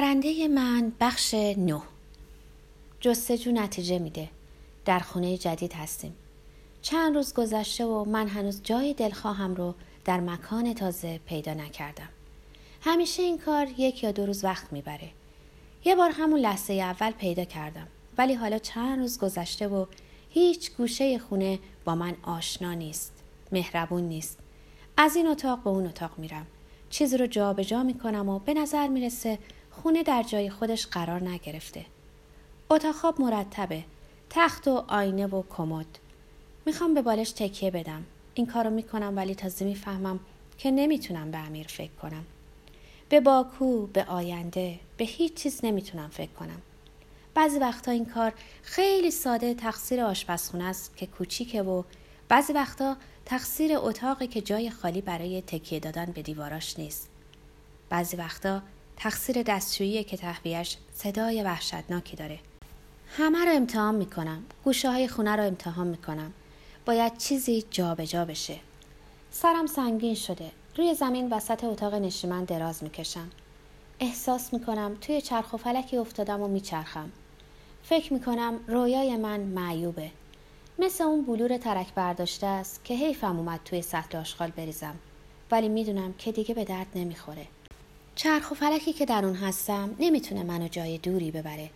پرنده من بخش نو جستجو نتیجه میده. در خونه جدید هستیم. چند روز گذشته و من هنوز جای دلخواهم رو در مکان تازه پیدا نکردم. همیشه این کار یک یا دو روز وقت می‌بره. یه بار همون لحظه اول پیدا کردم. ولی حالا چند روز گذشته و هیچ گوشه خونه با من آشنا نیست. مهربون نیست. از این اتاق به اون اتاق میرم. چیزی رو جابجا جا می‌کنم و به نظر می‌رسه خونه در جای خودش قرار نگرفته. اتاق خواب مرتبه تخت و آینه و کمد. می‌خوام به بالش تکیه بدم. این کارو می‌کنم ولی تازه می‌فهمم که نمی‌تونم به امیر فکر کنم. به باکو به آینده به هیچ چیز نمی‌تونم فکر کنم. بعضی وقتا این کار خیلی ساده تقصیر آشپزخونه است که کوچیکه و بعضی وقتا تقصیر اتاقی که جای خالی برای تکیه دادن به دیواراش نیست. بعضی وقتا تقصیر دستشویی که تهویهش صدای وحشتناکی داره. همه رو امتحان می‌کنم. گوشه های خونه رو امتحان می‌کنم. باید چیزی جابجا جا بشه. سرم سنگین شده. روی زمین وسط اتاق نشیمن دراز می‌کشم. احساس می‌کنم توی چرخ و فلکی افتادم و میچرخم. فکر می‌کنم رویای من معیوبه. مثل اون بلور ترک برداشته است که حیفم اومد توی سطل آشغال بریزم. ولی می‌دونم که دیگه به درد نمی‌خوره. چرخ و فلکی که در اون هستم نمی‌تونه منو جای دوری ببره.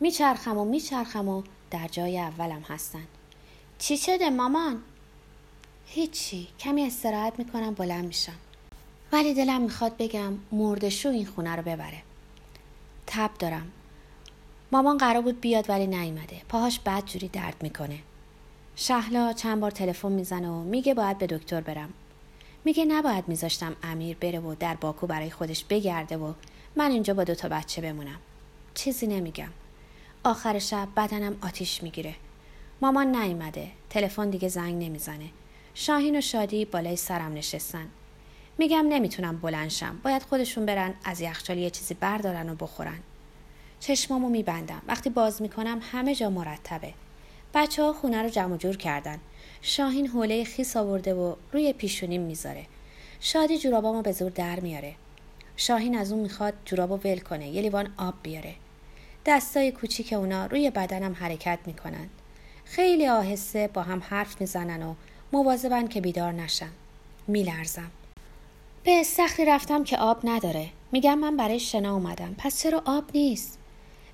میچرخم و میچرخم و در جای اولم هستن. چی شده مامان؟ هیچی. کمی استراحت می‌کنم بلند میشم. ولی دلم می‌خواد بگم مردشو این خونه رو ببره. تب دارم. مامان قرار بود بیاد ولی نیومده. پاهاش بد جوری درد می‌کنه. شهلا چند بار تلفن می‌زنه و میگه باید به دکتر برم. میگه نباید میذاشتم امیر بره و در باکو برای خودش بگرده و من اینجا با دوتا بچه بمونم. چیزی نمیگم. آخر شب بدنم آتیش می‌گیره. مامان نیومده. تلفن دیگه زنگ نمی‌زنه. شاهین و شادی بالای سرم نشستن. میگم نمی‌تونم بلنشم باید خودشون برن از یخچال یه چیزی بردارن و بخورن. چشمامو میبندم. وقتی باز می‌کنم همه جا مرتبه. بچه ها خونه رو جمع جور کردن. شاهین حوله خیس آورده و روی پیشونیم می‌ذاره. شادی جورابامو به زور در میاره. شاهین از اون می‌خواد جورابو ول کنه یه لیوان آب بیاره. دستای کوچیک اونا روی بدنم حرکت می‌کنن. خیلی آهسته با هم حرف می‌زنن و مواظبن که بیدار نشم میلرزم. به استخری رفتم که آب نداره. میگم من برای شنا اومدم. پس چرا آب نیست؟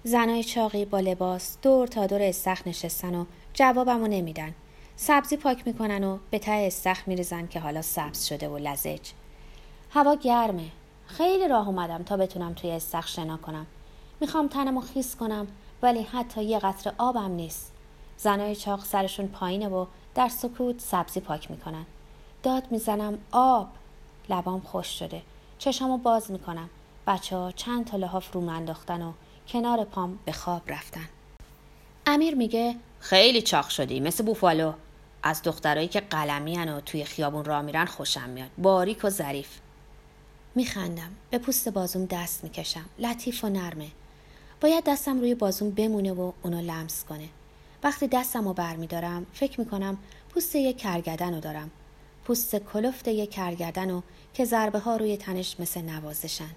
زنای چاقی با لباس دور تا دور استخ نشستن و جوابمو نمیدن. سبزی پاک می‌کنن و به ته استخ میریزن که حالا سبز شده و لزج. هوا گرمه. خیلی راه اومدم تا بتونم توی استخ شنا کنم. می‌خوام تنمو خیس کنم ولی حتی یه قطره آبم نیست. زنای چاق سرشون پایینه و در سکوت سبزی پاک می‌کنن. داد می‌زنم آب. لبام خوش شده. چشامو باز می‌کنم. بچه ها چند تا لحاف رو انداختن و کنار پام به خواب رفتن. امیر میگه خیلی چاق شدی مثل بوفالو. از دخترایی که قلمی و توی خیابون را میرن خوشم میاد. باریک و ظریف. میخندم. به پوست بازوم دست می‌کشم. لطیف و نرمه. باید دستم روی بازوم بمونه و اونو لمس کنه. وقتی دستم رو برمیدارم فکر می‌کنم پوست یک کرگدن رو دارم. پوست کلفت یک کرگدن و که ضربه ها روی تنش مثل نوازشن.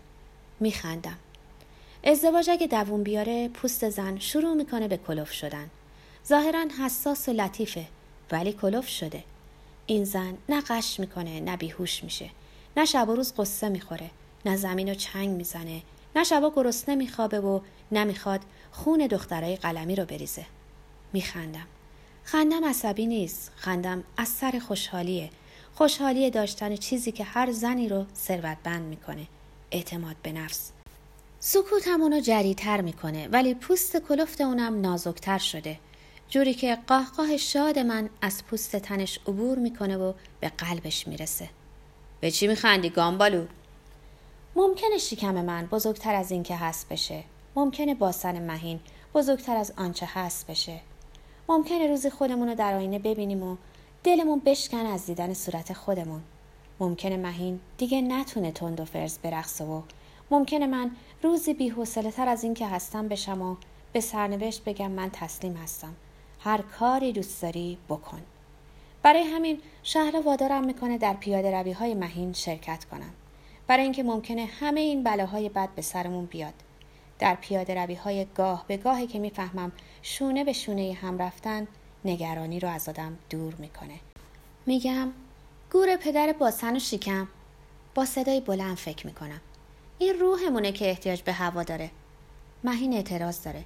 میخندم. ازدواج اگه دووم بیاره پوست زن شروع می‌کنه به کلوف شدن. ظاهرا حساس و لطیفه. ولی کلوف شده. این زن نه قش می‌کنه نه بیهوش میشه. نه شب و روز قصه می‌خوره نه زمین و چنگ می‌زنه نه شبا گرسنه میخوابه و نمی‌خواد خون دخترای قلمی رو بریزه. میخندم. خندم عصبی نیست. خندم از سر خوشحالیه. خوشحالی داشتن چیزی که هر زنی رو ثروتمند می‌کنه. اعتماد به نفس. سکوتم اونو جریتر می‌کنه ولی پوست کلفت اونم نازکتر شده. جوری که قهقاه شاد من از پوست تنش عبور می‌کنه و به قلبش می‌رسه. به چی میخندی گامبالو؟ ممکنه شکم من بزرگتر از این که هست بشه. ممکنه باسن مهین بزرگتر از آنچه هست بشه. ممکنه روزی خودمون رو در آینه ببینیم و دلمون بشکن از دیدن صورت خودمون. ممکنه مهین دیگه نتونه تند و فرز برقصه و ممکنه من روزی بیحوصله تر از این که هستم بشم و به سرنوشت بگم من تسلیم هستم. هر کاری دوست داری بکن. برای همین شهر وادارم می‌کنه در پیاده روی های مهین شرکت کنم. برای اینکه ممکنه همه این بلاهای بد به سرمون بیاد. در پیاده روی های گاه به گاهی که می‌فهمم شونه به شونه هم رفتن نگرانی رو از آدم دور می‌کنه. میگم گور پدر باسن و شیکم. با صدای بلند فکر می‌کنم. این روحمونه که احتیاج به هوا داره. مهین اعتراض داره.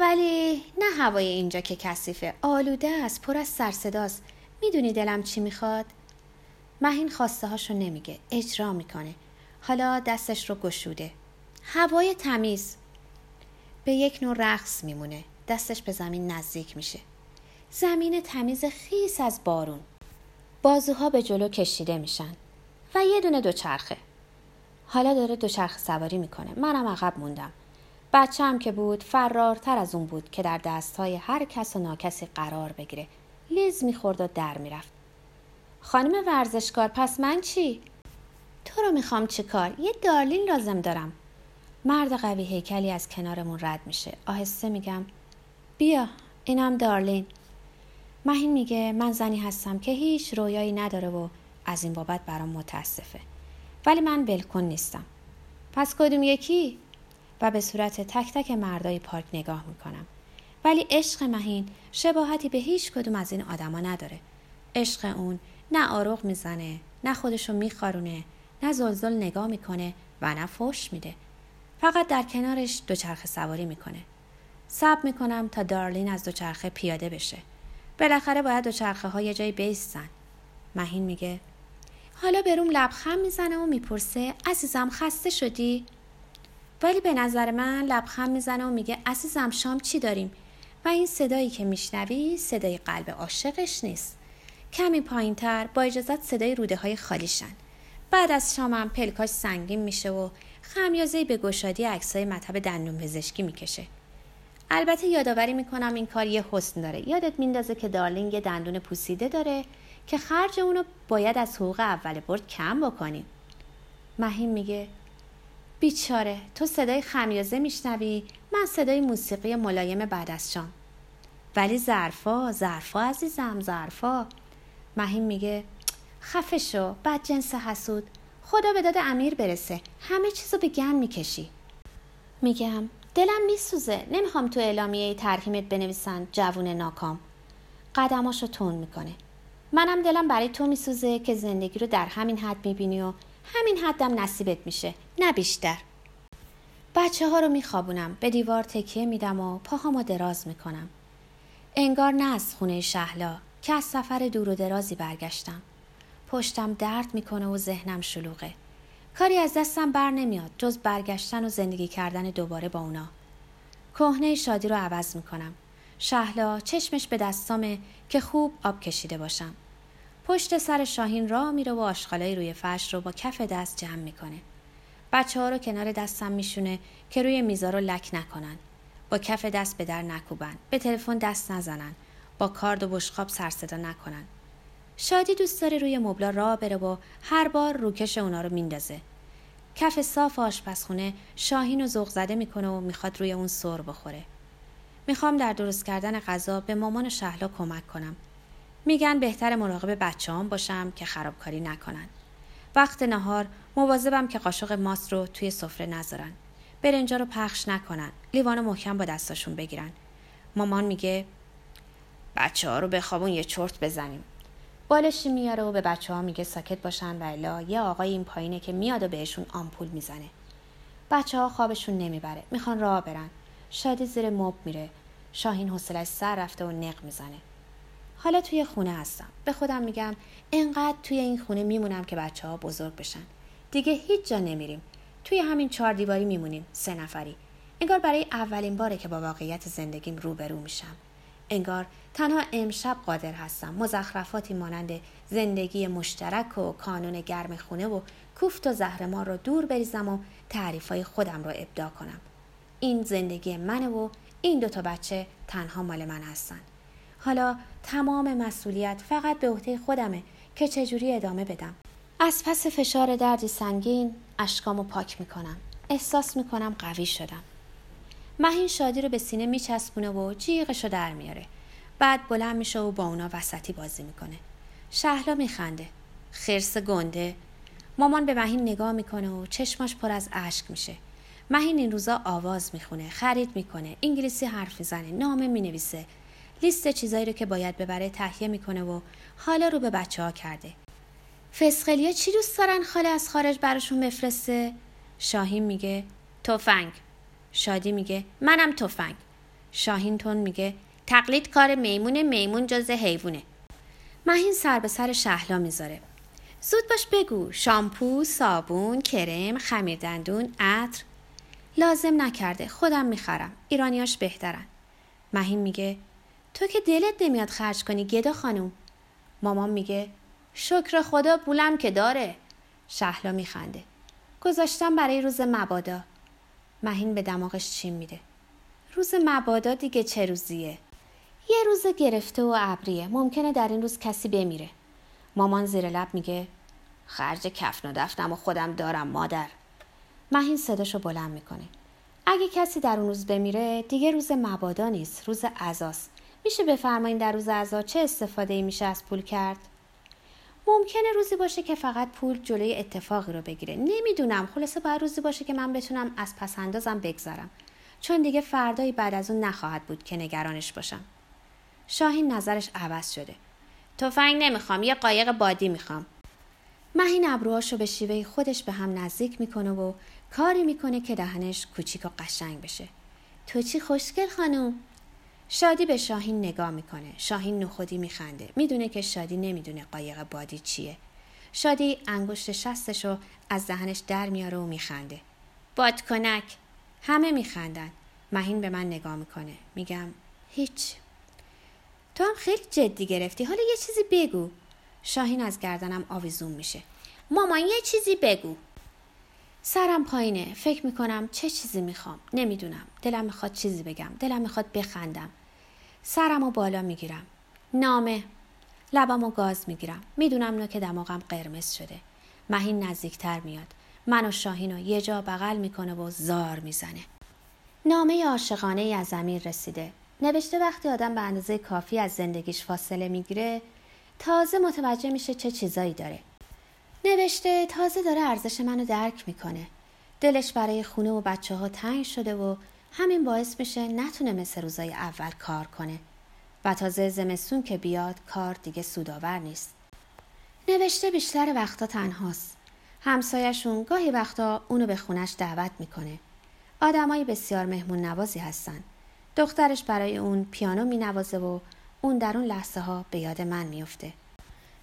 ولی نه هوای اینجا که کثیفه. آلوده است پر از سرصداست. می‌دونی دلم چی می‌خواد؟ مهین خواسته هاشو نمیگه اجرا می‌کنه. حالا دستش رو گشوده. هوای تمیز. به یک نوع رقص میمونه. دستش به زمین نزدیک میشه. زمین تمیز خیس از بارون. بازوها به جلو کشیده میشن. و یه دونه دوچرخه. حالا داره دوچرخه سواری می‌کنه. منم عقب موندم. بچه هم که بود فرارتر از اون بود که در دستهای هر کس و ناکسی قرار بگیره. لیز می‌خورد و در می‌رفت. خانم ورزشکار پس من چی؟ تو رو می‌خوام چی کار؟ یه دارلین لازم دارم. مرد قوی هیکلی از کنارمون رد میشه. آهسته میگم بیا اینم دارلین. مهین میگه من زنی هستم که هیچ رویایی نداره و از این بابت برام متاسفه. ولی من بلکن نیستم. پس کدوم یکی؟ و به صورت تک تک مردای پارک نگاه می‌کنم. ولی عشق مهین شباهتی به هیچ کدوم از این آدما نداره. عشق اون نه آروغ می‌زنه نه خودشو میخارونه نه زلزل نگاه می‌کنه و نه فوش میده. فقط در کنارش دوچرخه سواری می‌کنه. صبر می‌کنم تا دارلین از دوچرخه پیاده بشه. بالاخره باید دوچرخه ها یه جایی بیستن. مهین میگه حالا بروم لبخند می‌زنه و می‌پرسه عزیزم خسته شدی؟ ولی به نظر من لبخند می‌زنه و میگه عزیزم شام چی داریم؟ و این صدایی که میشنوی صدای قلب عاشقش نیست. کمی پایین تر با اجازت صدای روده های خالیشن. بعد از شامم پلکاش سنگین میشه و خمیازه به گشادی عکسای مطب دندون پزشکی می‌کشه. البته یادآوری می‌کنم این کار یه حسن داره. یادت میندازه که دارلینگ دندون پوسیده داره که خرج اونو باید از حقوق اول برد کم بکنیم. مهیم میگه بیچاره تو صدای خمیازه میشنوی من صدای موسیقی ملایم بعد از شام ولی ظرفا ظرفا عزیزم ظرفا. مهیم میگه خفه شو بد جنس حسود. خدا به داد امیر برسه. همه چیزو به گن می‌کشی. میگم دلم میسوزه. نمی‌خوام تو اعلامیه ترهیمت بنویسن جوون ناکام. قدماشو تون می‌کنه. منم دلم برای تو میسوزه که زندگی رو در همین حد می‌بینی و همین حدم نصیبت میشه نه بیشتر. بچه ها رو میخوابونم به دیوار تکیه میدم و پاهامو دراز می‌کنم. انگار نه از خونه شهلا که از سفر دور و درازی برگشتم. پشتم درد می‌کنه و ذهنم شلوغه. کاری از دستم بر نمیاد جز برگشتن و زندگی کردن دوباره با اونا. کهنه شادی رو عوض می‌کنم. شهلا چشمش به دستامه که خوب آب کشیده باشم. پشت سر شاهین راه میره و آشغالای روی فرش رو با کف دست جمع می‌کنه. بچه ها رو کنار دستم میشونه که روی میزا رو لک نکنن. با کف دست به در نکوبن به تلفن دست نزنن با کارد و بشقاب سرصدا نکنن. شادی دوست داره روی مبلا راه بره و هر بار روکش اونا رو میندازه. کف صاف آشپزخونه شاهین و ذوق زده می‌کنه و می‌خواد روی اون سر بخوره. می‌خوام در درست کردن غذا به مامان شهلا کمک کنم. میگن بهتر مراقب بچه هم باشم که خرابکاری نکنن. وقت نهار مواظبم که قاشق ماست رو توی سفره نذارن. برنجا رو پخش نکنن. لیوان محکم با دستاشون بگیرن. مامان میگه بچه ها رو بخوابون یه چرت بزنیم. بالشی میاره و به بچه ها میگه ساکت باشن و الا یه آقای این پایینه که میاد و بهشون آمپول می‌زنه. بچه ها خوابشون نمی‌بره. می‌خوان راه برن. شادی زیر مب میره. شاهین حوصلش سر رفته و نق می‌زنه. حالا توی خونه هستم. به خودم میگم انقدر توی این خونه میمونم که بچه ها بزرگ بشن. دیگه هیچ جا نمیریم. توی همین چهار دیواری میمونیم سه نفری. انگار برای اولین باره که با واقعیت زندگیم روبرو میشم. انگار تنها امشب قادر هستم. مزخرفاتی مانند زندگی مشترک و کانون گرم خونه و کوفت و زهرمار رو دور بریزم و تعریفای خودم رو ابدا کنم. این زندگی منه و این دوتا بچه تنها مال من هستن. حالا تمام مسئولیت فقط به عهده خودمه که چجوری ادامه بدم. از پس فشار دردی سنگین اشکامو پاک می‌کنم. احساس می‌کنم قوی شدم. مهین شادی رو به سینه میچسبونه و جیغشو در میاره. بعد بلند میشه و با اونا وسطی بازی می‌کنه. شهلا میخنده. خرس گنده. مامان به مهین نگاه می‌کنه و چشماش پر از اشک میشه. مهین این روزا آواز می‌خونه خرید می‌کنه انگلیسی حرف می‌زنه نامه می‌نویسه. لیست چیزایی رو که باید ببره تهیه می‌کنه و حالا رو به بچه ها کرده. فسخلیا چی دوست دارن خاله از خارج براشون بفرسته؟ شاهین میگه تفنگ. شادی میگه منم تفنگ. شاهین تون میگه تقلید کار میمون میمون جز حیوونه. مهین سر به سر شهلا می‌ذاره. زود باش بگو شامپو، صابون، کرم، خمیر دندون، عطر. لازم نکرده خودم می‌خرم ایرانیاش بهترن. مهین میگه تو که دلت نمیاد خرج کنی گدا خانوم. مامان میگه شکر خدا پولم که داره. شهلا میخنده. گذاشتم برای روز مبادا. مهین به دماغش چین میده. روز مبادا دیگه چه روزیه؟ یه روز گرفته و ابریه. ممکنه در این روز کسی بمیره. مامان زیر لب میگه خرج کفن و دفنم و خودم دارم مادر. مهین صداشو بلند می‌کنه. اگه کسی در اون روز بمیره دیگه روز مبادا نیست روز عزاست. میشه بفرمایین در روز عزا چه استفاده ای میشه از پول کرد؟ ممکنه روزی باشه که فقط پول جلوی اتفاقی رو بگیره. نمی‌دونم. خلاصه باید روزی باشه که من بتونم از پسندازم بگذارم چون دیگه فردایی بعد از اون نخواهد بود که نگرانش باشم. شاهین نظرش عوض شده. تفنگ نمی‌خوام. یه قایق بادی می‌خوام. مهین ابروهاشو به شیوه خودش به هم نزدیک می‌کنه و کاری می‌کنه که دهنش کوچیک و قشنگ بشه. تو چی خوشگل خانم شادی به شاهین نگاه می‌کنه. شاهین نخودی میخنده. می‌دونه که شادی نمی‌دونه قایق بادی چیه. شادی انگشت شستشو از دهنش در میاره و میخنده. بادکنک. همه میخندن. مهین به من نگاه می‌کنه. میگم هیچ. تو هم خیلی جدی گرفتی. حالا یه چیزی بگو. شاهین از گردنم آویزون میشه. مامان یه چیزی بگو. سرم پایینه. فکر می‌کنم چه چیزی می‌خوام. نمی‌دونم. دلم می‌خواد چیزی بگم. دلم می‌خواد بخندم. سرم و بالا می‌گیرم. نامه. لبم و گاز می‌گیرم. می‌دونم نو که دماغم قرمز شده. مهین نزدیکتر میاد. من و شاهین رو یه جا بغل می‌کنه و زار می‌زنه. نامه عاشقانه ای از زمین رسیده. نوشته وقتی آدم به اندازه کافی از زندگیش فاصله می‌گیره تازه متوجه میشه چه چیزایی داره. نوشته تازه داره ارزش منو درک می‌کنه. دلش برای خونه و بچه ها تنگ شده و همین باعث میشه نتونه مثل روزای اول کار کنه و تازه زمستون که بیاد کار دیگه سودآور نیست. نوشته بیشتر وقتا تنهاست. همسایشون گاهی وقتا اونو به خونش دعوت می‌کنه. آدمایی بسیار مهمون نوازی هستن. دخترش برای اون پیانو مینوازه و اون در اون لحظه ها به یاد من میفته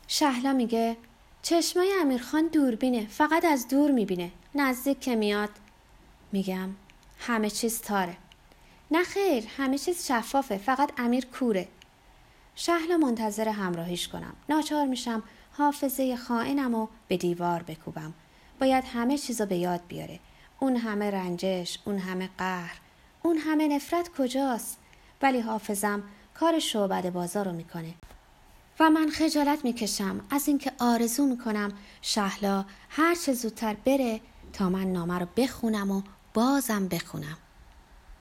شهلا میگه چشمای امیرخان دوربینه فقط از دور می‌بینه. نزدیک که میاد. میگم همه چیز تاره. نه خیر همه چیز شفافه فقط امیر کوره. شهلا منتظر همراهیش کنم. ناچار میشم حافظه خائنم و به دیوار بکوبم. باید همه چیزو به یاد بیاره. اون همه رنجش اون همه قهر اون همه نفرت کجاست؟ ولی حافظم کار شعبد بازار رو می‌کنه. و من خجالت می‌کشم. از اینکه آرزو می‌کنم شهلا هر چه زودتر بره تا من نامه رو بخونم و بازم بخونم.